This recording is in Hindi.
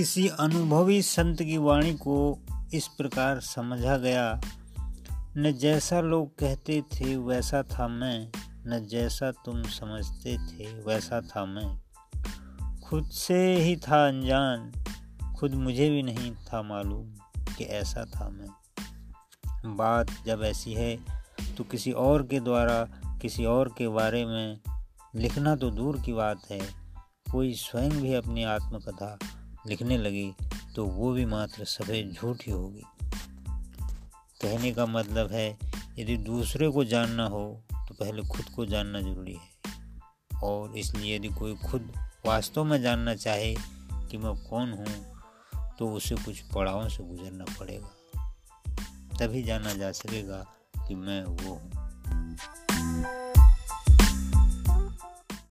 किसी अनुभवी संत की वाणी को इस प्रकार समझा गया, न जैसा लोग कहते थे, वैसा था मैं, न जैसा तुम समझते थे, वैसा था मैं। खुद से ही था अनजान, खुद मुझे भी नहीं था मालूम कि ऐसा था मैं। बात जब ऐसी है तो किसी और के द्वारा, किसी और के बारे में लिखना तो दूर की बात है, कोई स्वयं भी अपनी आत्मकथा लिखने लगी तो वो भी मात्र सफ़ेद झूठ ही होगी। कहने का मतलब है, यदि दूसरे को जानना हो तो पहले खुद को जानना ज़रूरी है। और इसलिए यदि कोई खुद वास्तव में जानना चाहे कि मैं कौन हूँ तो उसे कुछ पड़ावों से गुजरना पड़ेगा। तभी जाना जा सकेगा कि मैं वो हूँ।